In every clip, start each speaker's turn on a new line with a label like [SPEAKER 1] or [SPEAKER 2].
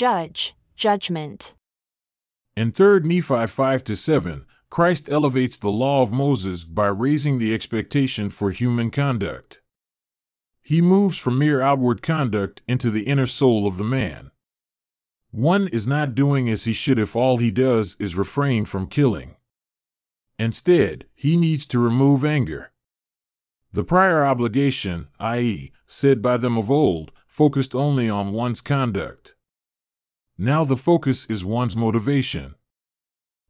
[SPEAKER 1] judge, judgment.
[SPEAKER 2] In 3 Nephi 5 to 7, Christ elevates the law of Moses by raising the expectation for human conduct. He moves from mere outward conduct into the inner soul of the man. One is not doing as he should if all he does is refrain from killing. Instead, he needs to remove anger. The prior obligation, i.e., said by them of old, focused only on one's conduct. Now the focus is one's motivation.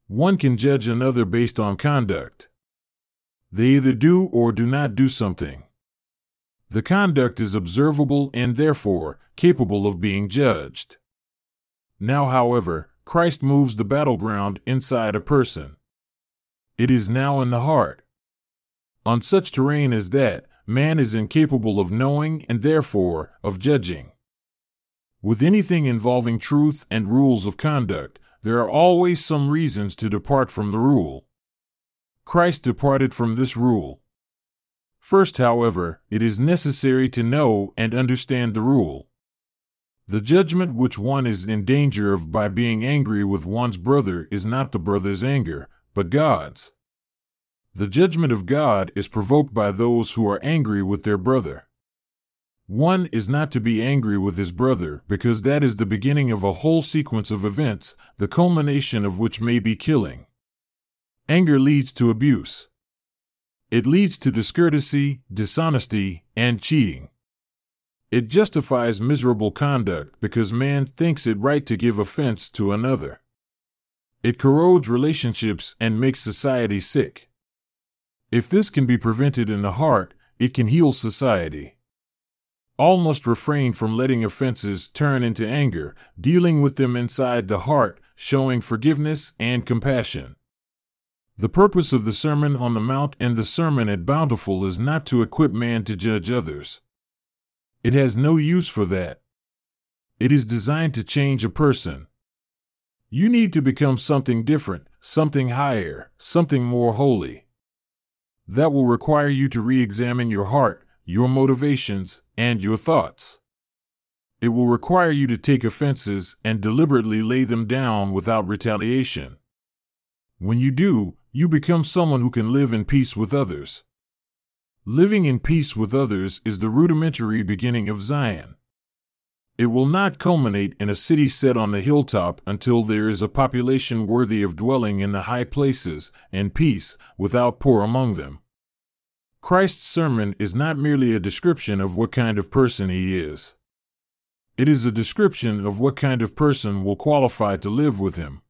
[SPEAKER 2] One can judge another based on conduct. They either do or do not do something. The conduct is observable and therefore capable of being judged. Now, however, Christ moves the battleground inside a person. It is now in the heart. On such terrain as that, man is incapable of knowing and therefore of judging. With anything involving truth and rules of conduct, there are always some reasons to depart from the rule. Christ departed from this rule. First, however, it is necessary to know and understand the rule. The judgment which one is in danger of by being angry with one's brother is not the brother's anger, but God's. The judgment of God is provoked by those who are angry with their brother. One is not to be angry with his brother because that is the beginning of a whole sequence of events, the culmination of which may be killing. Anger leads to abuse. It leads to discourtesy, dishonesty, and cheating. It justifies miserable conduct because man thinks it right to give offense to another. It corrodes relationships and makes society sick. If this can be prevented in the heart, it can heal society. All must refrain from letting offenses turn into anger, dealing with them inside the heart, showing forgiveness and compassion. The purpose of the Sermon on the Mount and the Sermon at Bountiful is not to equip man to judge others. It has no use for that. It is designed to change a person. You need to become something different, something higher, something more holy. That will require you to re examine your heart, your motivations, and your thoughts. It will require you to take offenses and deliberately lay them down without retaliation. When you do, you become someone who can live in peace with others. Living in peace with others is the rudimentary beginning of Zion. It will not culminate in a city set on the hilltop until there is a population worthy of dwelling in the high places, and peace, without poor among them. Christ's sermon is not merely a description of what kind of person he is. It is a description of what kind of person will qualify to live with him.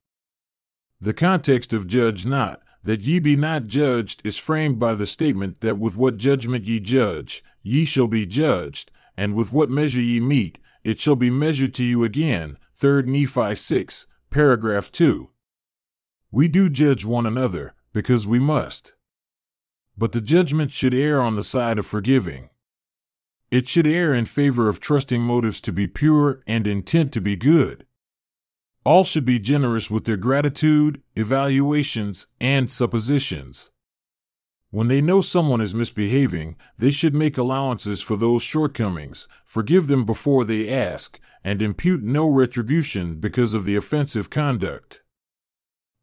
[SPEAKER 2] The context of judge not, that ye be not judged, is framed by the statement that with what judgment ye judge, ye shall be judged, and with what measure ye meet, it shall be measured to you again. 3 Nephi 6, paragraph 2. We do judge one another, because we must. But the judgment should err on the side of forgiving. It should err in favor of trusting motives to be pure and intent to be good. All should be generous with their gratitude, evaluations, and suppositions. When they know someone is misbehaving, they should make allowances for those shortcomings, forgive them before they ask, and impute no retribution because of the offensive conduct.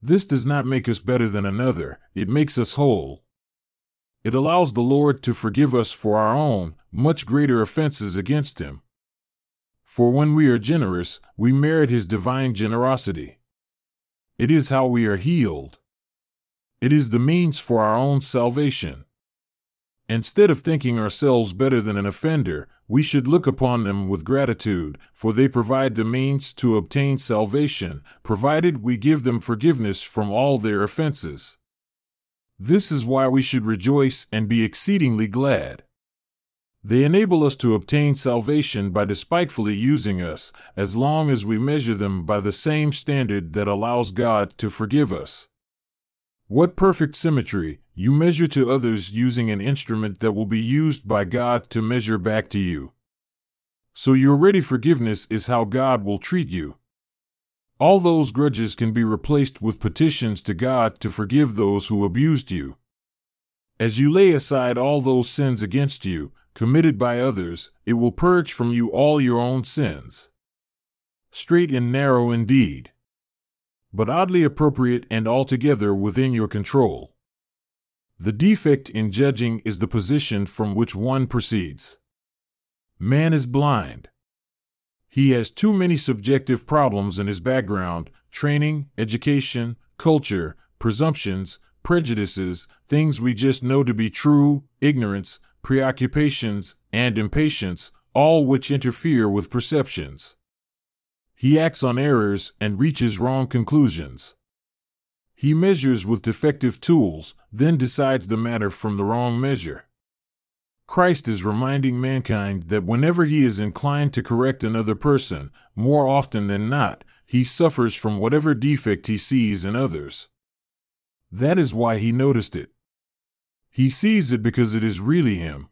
[SPEAKER 2] This does not make us better than another, it makes us whole. It allows the Lord to forgive us for our own, much greater offenses against Him. For when we are generous, we merit His divine generosity. It is how we are healed. It is the means for our own salvation. Instead of thinking ourselves better than an offender, we should look upon them with gratitude, for they provide the means to obtain salvation, provided we give them forgiveness from all their offenses. This is why we should rejoice and be exceedingly glad. They enable us to obtain salvation by despitefully using us, as long as we measure them by the same standard that allows God to forgive us. What perfect symmetry! You measure to others using an instrument that will be used by God to measure back to you. So your ready forgiveness is how God will treat you. All those grudges can be replaced with petitions to God to forgive those who abused you. As you lay aside all those sins against you, committed by others, it will purge from you all your own sins. straight and narrow indeed, but oddly appropriate and altogether within your control. The defect in judging is the position from which one proceeds. Man is blind. He has too many subjective problems in his background training, education, culture, presumptions, prejudices, things we just know to be true, ignorance, preoccupations, and impatience, all which interfere with perceptions. He acts on errors and reaches wrong conclusions. He measures with defective tools, then decides the matter from the wrong measure. Christ is reminding mankind that whenever he is inclined to correct another person, more often than not, he suffers from whatever defect he sees in others. That is why he noticed it. He sees it because it is really him.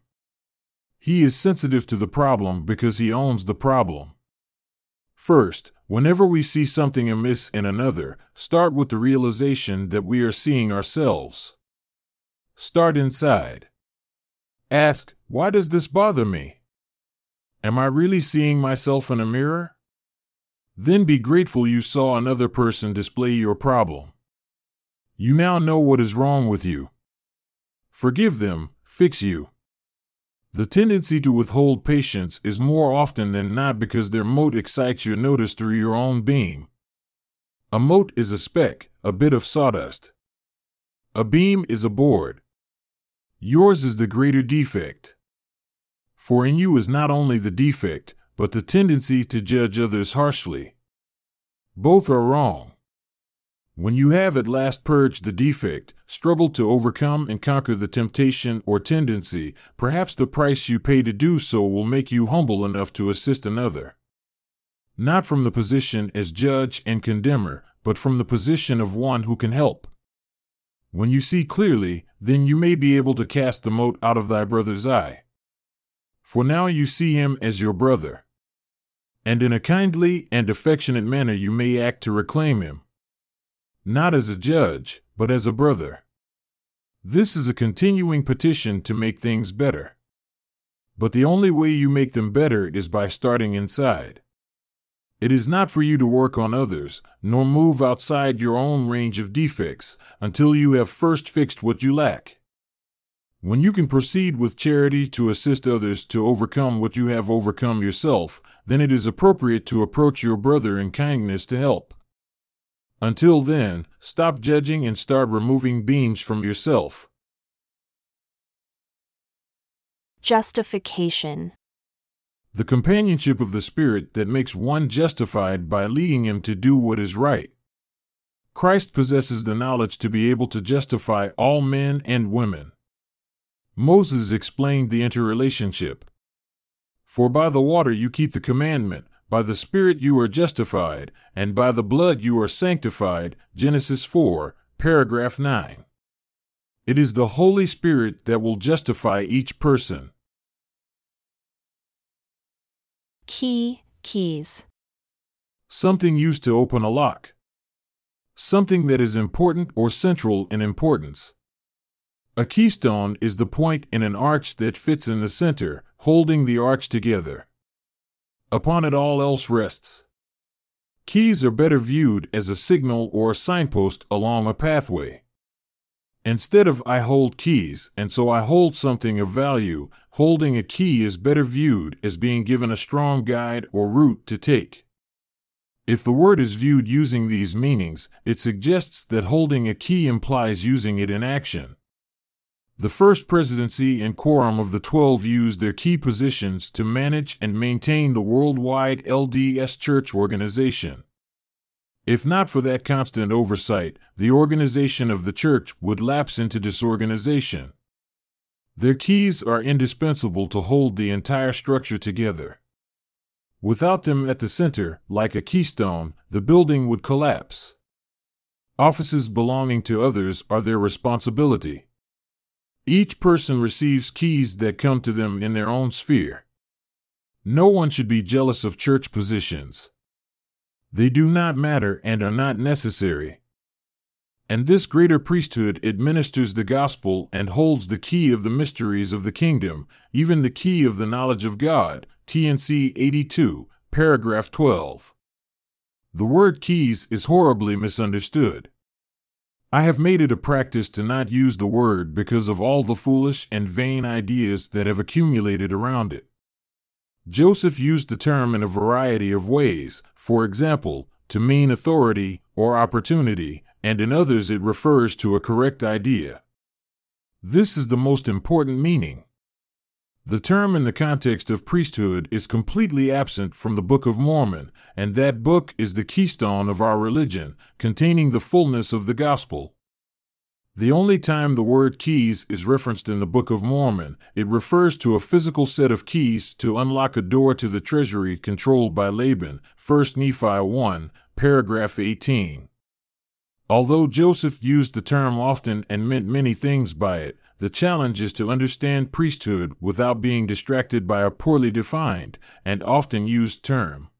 [SPEAKER 2] He is sensitive to the problem because he owns the problem. First, whenever we see something amiss in another, start with the realization that we are seeing ourselves. Start inside. Ask, why does this bother me? Am I really seeing myself in a mirror? Then be grateful you saw another person display your problem. You now know what is wrong with you. Forgive them, fix you. The tendency to withhold patience is more often than not because their mote excites your notice through your own beam. A mote is a speck, a bit of sawdust. A beam is a board. Yours is the greater defect. For in you is not only the defect, but the tendency to judge others harshly. Both are wrong. When you have at last purged the defect, struggled to overcome and conquer the temptation or tendency, perhaps the price you pay to do so will make you humble enough to assist another. Not from the position as judge and condemner, but from the position of one who can help. When you see clearly, then you may be able to cast the mote out of thy brother's eye. For now you see him as your brother. And in a kindly and affectionate manner you may act to reclaim him not as a judge, but as a brother. This is a continuing petition to make things better. But the only way you make them better is by starting inside. It is not for you to work on others, nor move outside your own range of defects, until you have first fixed what you lack. When you can proceed with charity to assist others to overcome what you have overcome yourself, then it is appropriate to approach your brother in kindness to help. Until then, stop judging and start removing beams from yourself.
[SPEAKER 1] Justification.
[SPEAKER 2] The companionship of the Spirit that makes one justified by leading him to do what is right. Christ possesses the knowledge to be able to justify all men and women. Moses explained the interrelationship. For by the water you keep the commandment, by the Spirit you are justified, and by the blood you are sanctified. Genesis 4, paragraph 9. It is the Holy Spirit that will justify each person.
[SPEAKER 1] Key, keys.
[SPEAKER 2] Something used to open a lock. Something that is important or central in importance. A keystone is the point in an arch that fits in the center, holding the arch together. Upon it all else rests. Keys are better viewed as a signal or a signpost along a pathway. Instead of I hold keys, and so I hold something of value, holding a key is better viewed as being given a strong guide or route to take. If the word is viewed using these meanings, it suggests that holding a key implies using it in action. The First Presidency and Quorum of the Twelve used their key positions to manage and maintain the worldwide LDS Church organization. If not for that constant oversight, the organization of the Church would lapse into disorganization. Their keys are indispensable to hold the entire structure together. Without them at the center, like a keystone, the building would collapse. Offices belonging to others are their responsibility. Each person receives keys that come to them in their own sphere. No one should be jealous of church positions. They do not matter and are not necessary. And this greater priesthood administers the gospel and holds the key of the mysteries of the kingdom, even the key of the knowledge of God. T&C 82, paragraph 12. The word keys is horribly misunderstood. I have made it a practice to not use the word because of all the foolish and vain ideas that have accumulated around it. Joseph used the term in a variety of ways, for example, to mean authority or opportunity, and in others it refers to a correct idea. This is the most important meaning. The term in the context of priesthood is completely absent from the Book of Mormon, and that book is the keystone of our religion, containing the fullness of the gospel. The only time the word keys is referenced in the Book of Mormon, it refers to a physical set of keys to unlock a door to the treasury controlled by Laban, 1 Nephi 1, paragraph 18. Although Joseph used the term often and meant many things by it, the challenge is to understand priesthood without being distracted by a poorly defined and often used term.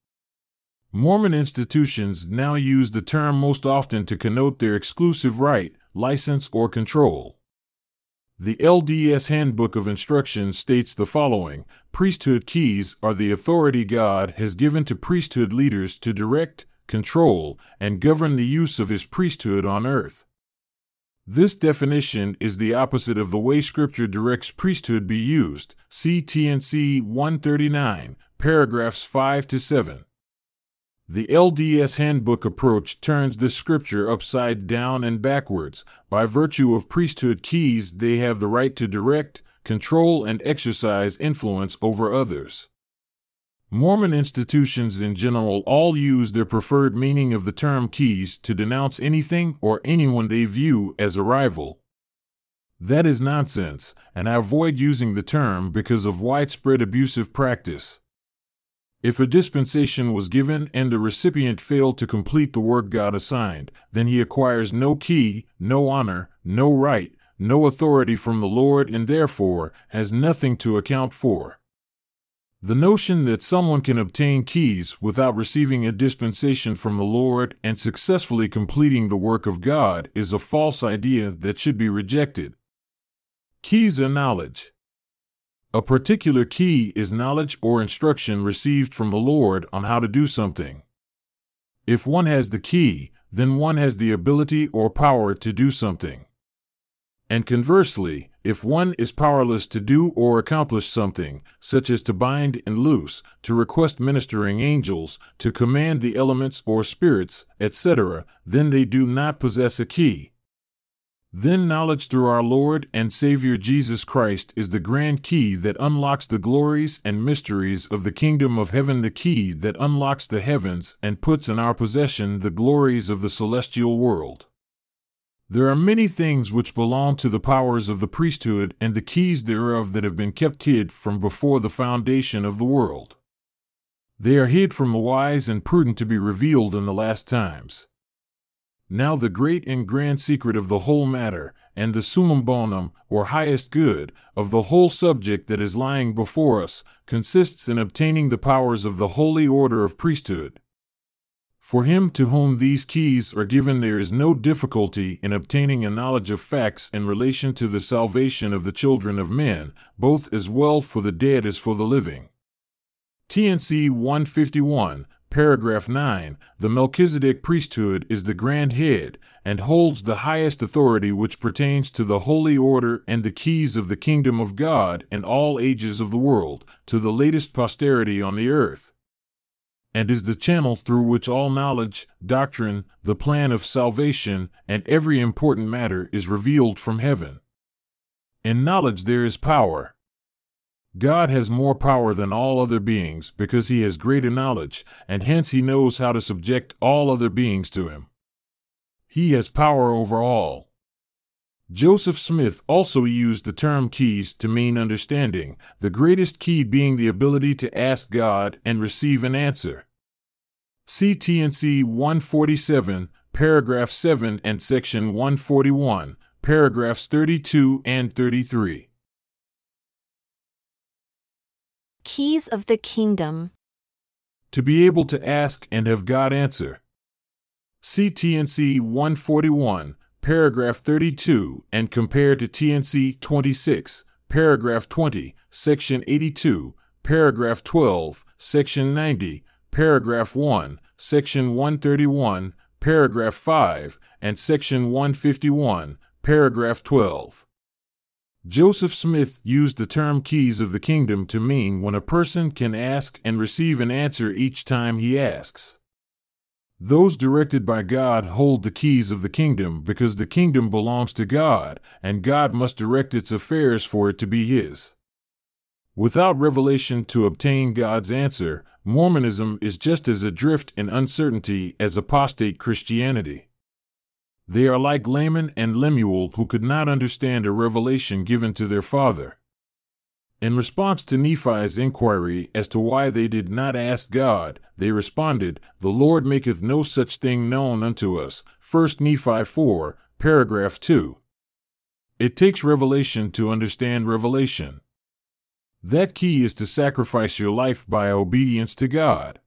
[SPEAKER 2] Mormon institutions now use the term most often to connote their exclusive right, license, or control. The LDS Handbook of Instructions states the following Priesthood keys are the authority God has given to priesthood leaders to direct, control, and govern the use of his priesthood on earth. This definition is the opposite of the way Scripture directs priesthood be used. See T&C 139, paragraphs 5 to 7. The LDS Handbook approach turns this scripture upside down and backwards. By virtue of priesthood keys, they have the right to direct, control, and exercise influence over others. Mormon institutions in general all use their preferred meaning of the term keys to denounce anything or anyone they view as a rival. That is nonsense, and I avoid using the term because of widespread abusive practice. If a dispensation was given and the recipient failed to complete the work God assigned, then he acquires no key, no honor, no right, no authority from the Lord, and therefore has nothing to account for. The notion that someone can obtain keys without receiving a dispensation from the Lord and successfully completing the work of God is a false idea that should be rejected. Keys are knowledge. A particular key is knowledge or instruction received from the Lord on how to do something. If one has the key, then one has the ability or power to do something. And conversely, if one is powerless to do or accomplish something, such as to bind and loose, to request ministering angels, to command the elements or spirits, etc., then they do not possess a key. Then knowledge through our Lord and Savior Jesus Christ is the grand key that unlocks the glories and mysteries of the kingdom of heaven, the key that unlocks the heavens and puts in our possession the glories of the celestial world. There are many things which belong to the powers of the priesthood and the keys thereof that have been kept hid from before the foundation of the world. They are hid from the wise and prudent to be revealed in the last times. Now, the great and grand secret of the whole matter, and the summum bonum, or highest good, of the whole subject that is lying before us, consists in obtaining the powers of the holy order of priesthood. For him to whom these keys are given, there is no difficulty in obtaining a knowledge of facts in relation to the salvation of the children of men, both as well for the dead as for the living. T&C 151, paragraph 9 The Melchizedek priesthood is the grand head and holds the highest authority which pertains to the holy order and the keys of the kingdom of God in all ages of the world, to the latest posterity on the earth and is the channel through which all knowledge, doctrine, the plan of salvation, and every important matter is revealed from heaven. In knowledge there is power. God has more power than all other beings because he has greater knowledge, and hence he knows how to subject all other beings to him. He has power over all. Joseph Smith also used the term keys to mean understanding, the greatest key being the ability to ask God and receive an answer. see T&C 147, paragraph 7 and section 141, paragraphs 32 and 33.
[SPEAKER 1] Keys of the Kingdom.
[SPEAKER 2] To be able to ask and have God answer. see T&C 141, paragraph 32, and compare to T&C 26, paragraph 20, section 82, paragraph 12, section 90, paragraph 1, section 131, paragraph 5, and section 151, paragraph 12. Joseph Smith used the term keys of the kingdom to mean when a person can ask and receive an answer each time he asks. Those directed by God hold the keys of the kingdom because the kingdom belongs to God, and God must direct its affairs for it to be His. Without revelation to obtain God's answer, Mormonism is just as adrift in uncertainty as apostate Christianity. They are like Laman and Lemuel who could not understand a revelation given to their father. In response to Nephi's inquiry as to why they did not ask God, they responded, The Lord maketh no such thing known unto us. 1 Nephi 4, paragraph 2. It takes revelation to understand revelation. That key is to sacrifice your life by obedience to God.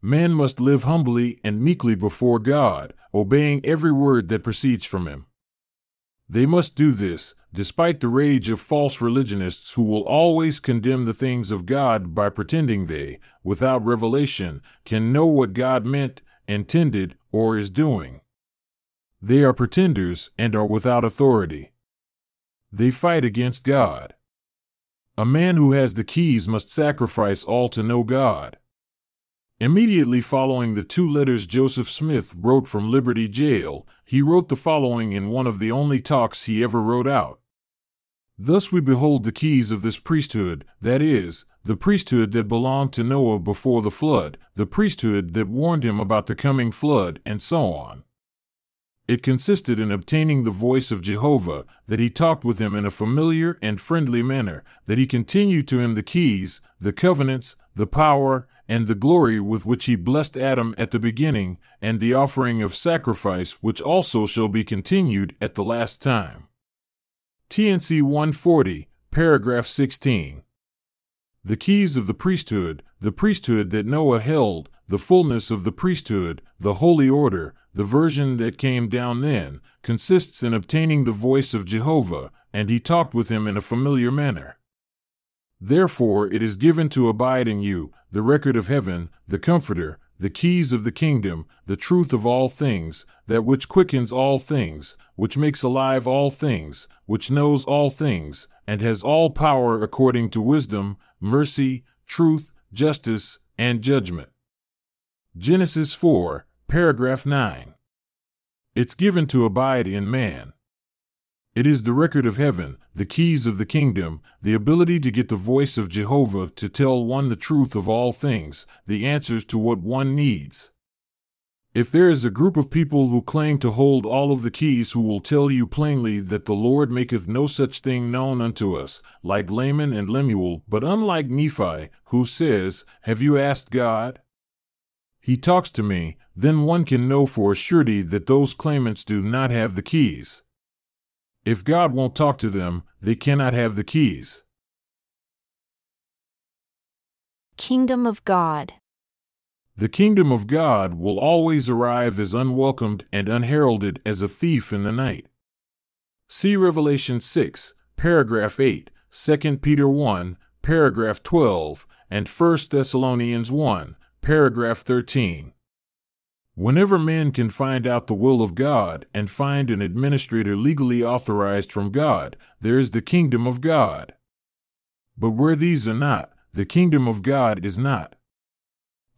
[SPEAKER 2] Man must live humbly and meekly before God, obeying every word that proceeds from Him. They must do this, despite the rage of false religionists who will always condemn the things of God by pretending they, without revelation, can know what God meant, intended, or is doing. They are pretenders and are without authority. They fight against God. A man who has the keys must sacrifice all to know God. Immediately following the two letters Joseph Smith wrote from Liberty Jail, he wrote the following in one of the only talks he ever wrote out. Thus we behold the keys of this priesthood, that is, the priesthood that belonged to Noah before the flood, the priesthood that warned him about the coming flood, and so on. It consisted in obtaining the voice of Jehovah, that he talked with him in a familiar and friendly manner, that he continued to him the keys, the covenants, the power, and the glory with which he blessed Adam at the beginning, and the offering of sacrifice which also shall be continued at the last time. T&C 140, paragraph 16. The keys of the priesthood, the priesthood that Noah held, the fullness of the priesthood, the holy order, the version that came down then, consists in obtaining the voice of Jehovah, and he talked with him in a familiar manner. Therefore it is given to abide in you the record of heaven, the Comforter, the keys of the kingdom, the truth of all things, that which quickens all things, which makes alive all things, which knows all things, and has all power according to wisdom, mercy, truth, justice, and judgment. Genesis 4, paragraph 9. It's given to abide in man. It is the record of heaven, the keys of the kingdom, the ability to get the voice of Jehovah to tell one the truth of all things, the answers to what one needs. If there is a group of people who claim to hold all of the keys who will tell you plainly that the Lord maketh no such thing known unto us, like Laman and Lemuel, but unlike Nephi, who says, Have you asked God? He talks to me, then one can know for a surety that those claimants do not have the keys. If God won't talk to them, they cannot have the keys.
[SPEAKER 1] Kingdom of God.
[SPEAKER 2] The kingdom of God will always arrive as unwelcomed and unheralded as a thief in the night. See Revelation 6, paragraph 8, 2 Peter 1, paragraph 12, and 1 Thessalonians 1, paragraph 13. Whenever men can find out the will of God and find an administrator legally authorized from God, there is the kingdom of God. But where these are not, the kingdom of God is not.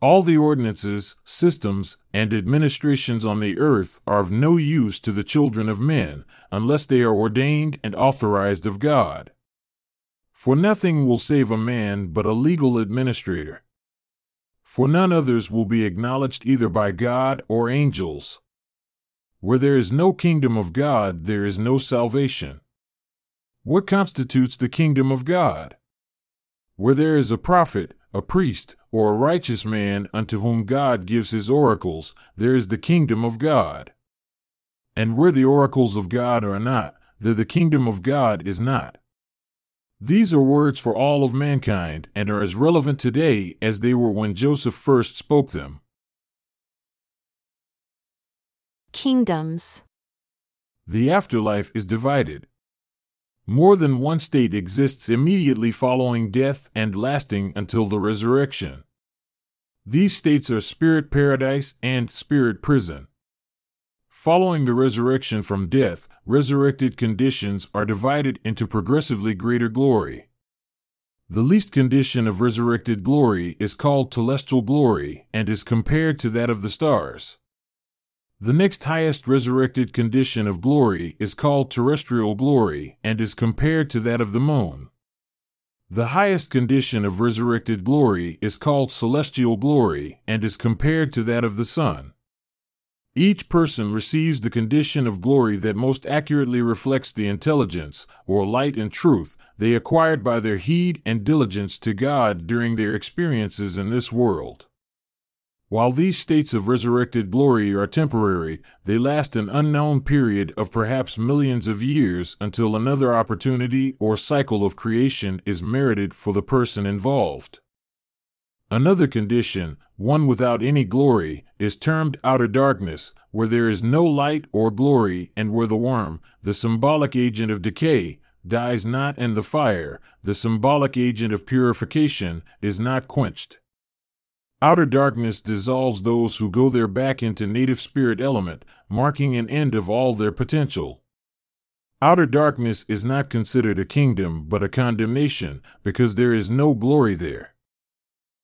[SPEAKER 2] All the ordinances, systems, and administrations on the earth are of no use to the children of men unless they are ordained and authorized of God. For nothing will save a man but a legal administrator for none others will be acknowledged either by God or angels. Where there is no kingdom of God, there is no salvation. What constitutes the kingdom of God? Where there is a prophet, a priest, or a righteous man unto whom God gives his oracles, there is the kingdom of God. And where the oracles of God are not, there the kingdom of God is not. These are words for all of mankind and are as relevant today as they were when Joseph first spoke them.
[SPEAKER 1] Kingdoms.
[SPEAKER 2] The afterlife is divided. More than one state exists immediately following death and lasting until the resurrection. These states are spirit paradise and spirit prison. Following the resurrection from death, resurrected conditions are divided into progressively greater glory. The least condition of resurrected glory is called telestial glory and is compared to that of the stars. The next highest resurrected condition of glory is called terrestrial glory and is compared to that of the moon. The highest condition of resurrected glory is called celestial glory and is compared to that of the sun. Each person receives the condition of glory that most accurately reflects the intelligence, or light and truth, they acquired by their heed and diligence to God during their experiences in this world. While these states of resurrected glory are temporary, they last an unknown period of perhaps millions of years until another opportunity or cycle of creation is merited for the person involved. Another condition, one without any glory, is termed outer darkness, where there is no light or glory, and where the worm, the symbolic agent of decay, dies not, and the fire, the symbolic agent of purification, is not quenched. Outer darkness dissolves those who go there back into native spirit element, marking an end of all their potential. Outer darkness is not considered a kingdom, but a condemnation, because there is no glory there.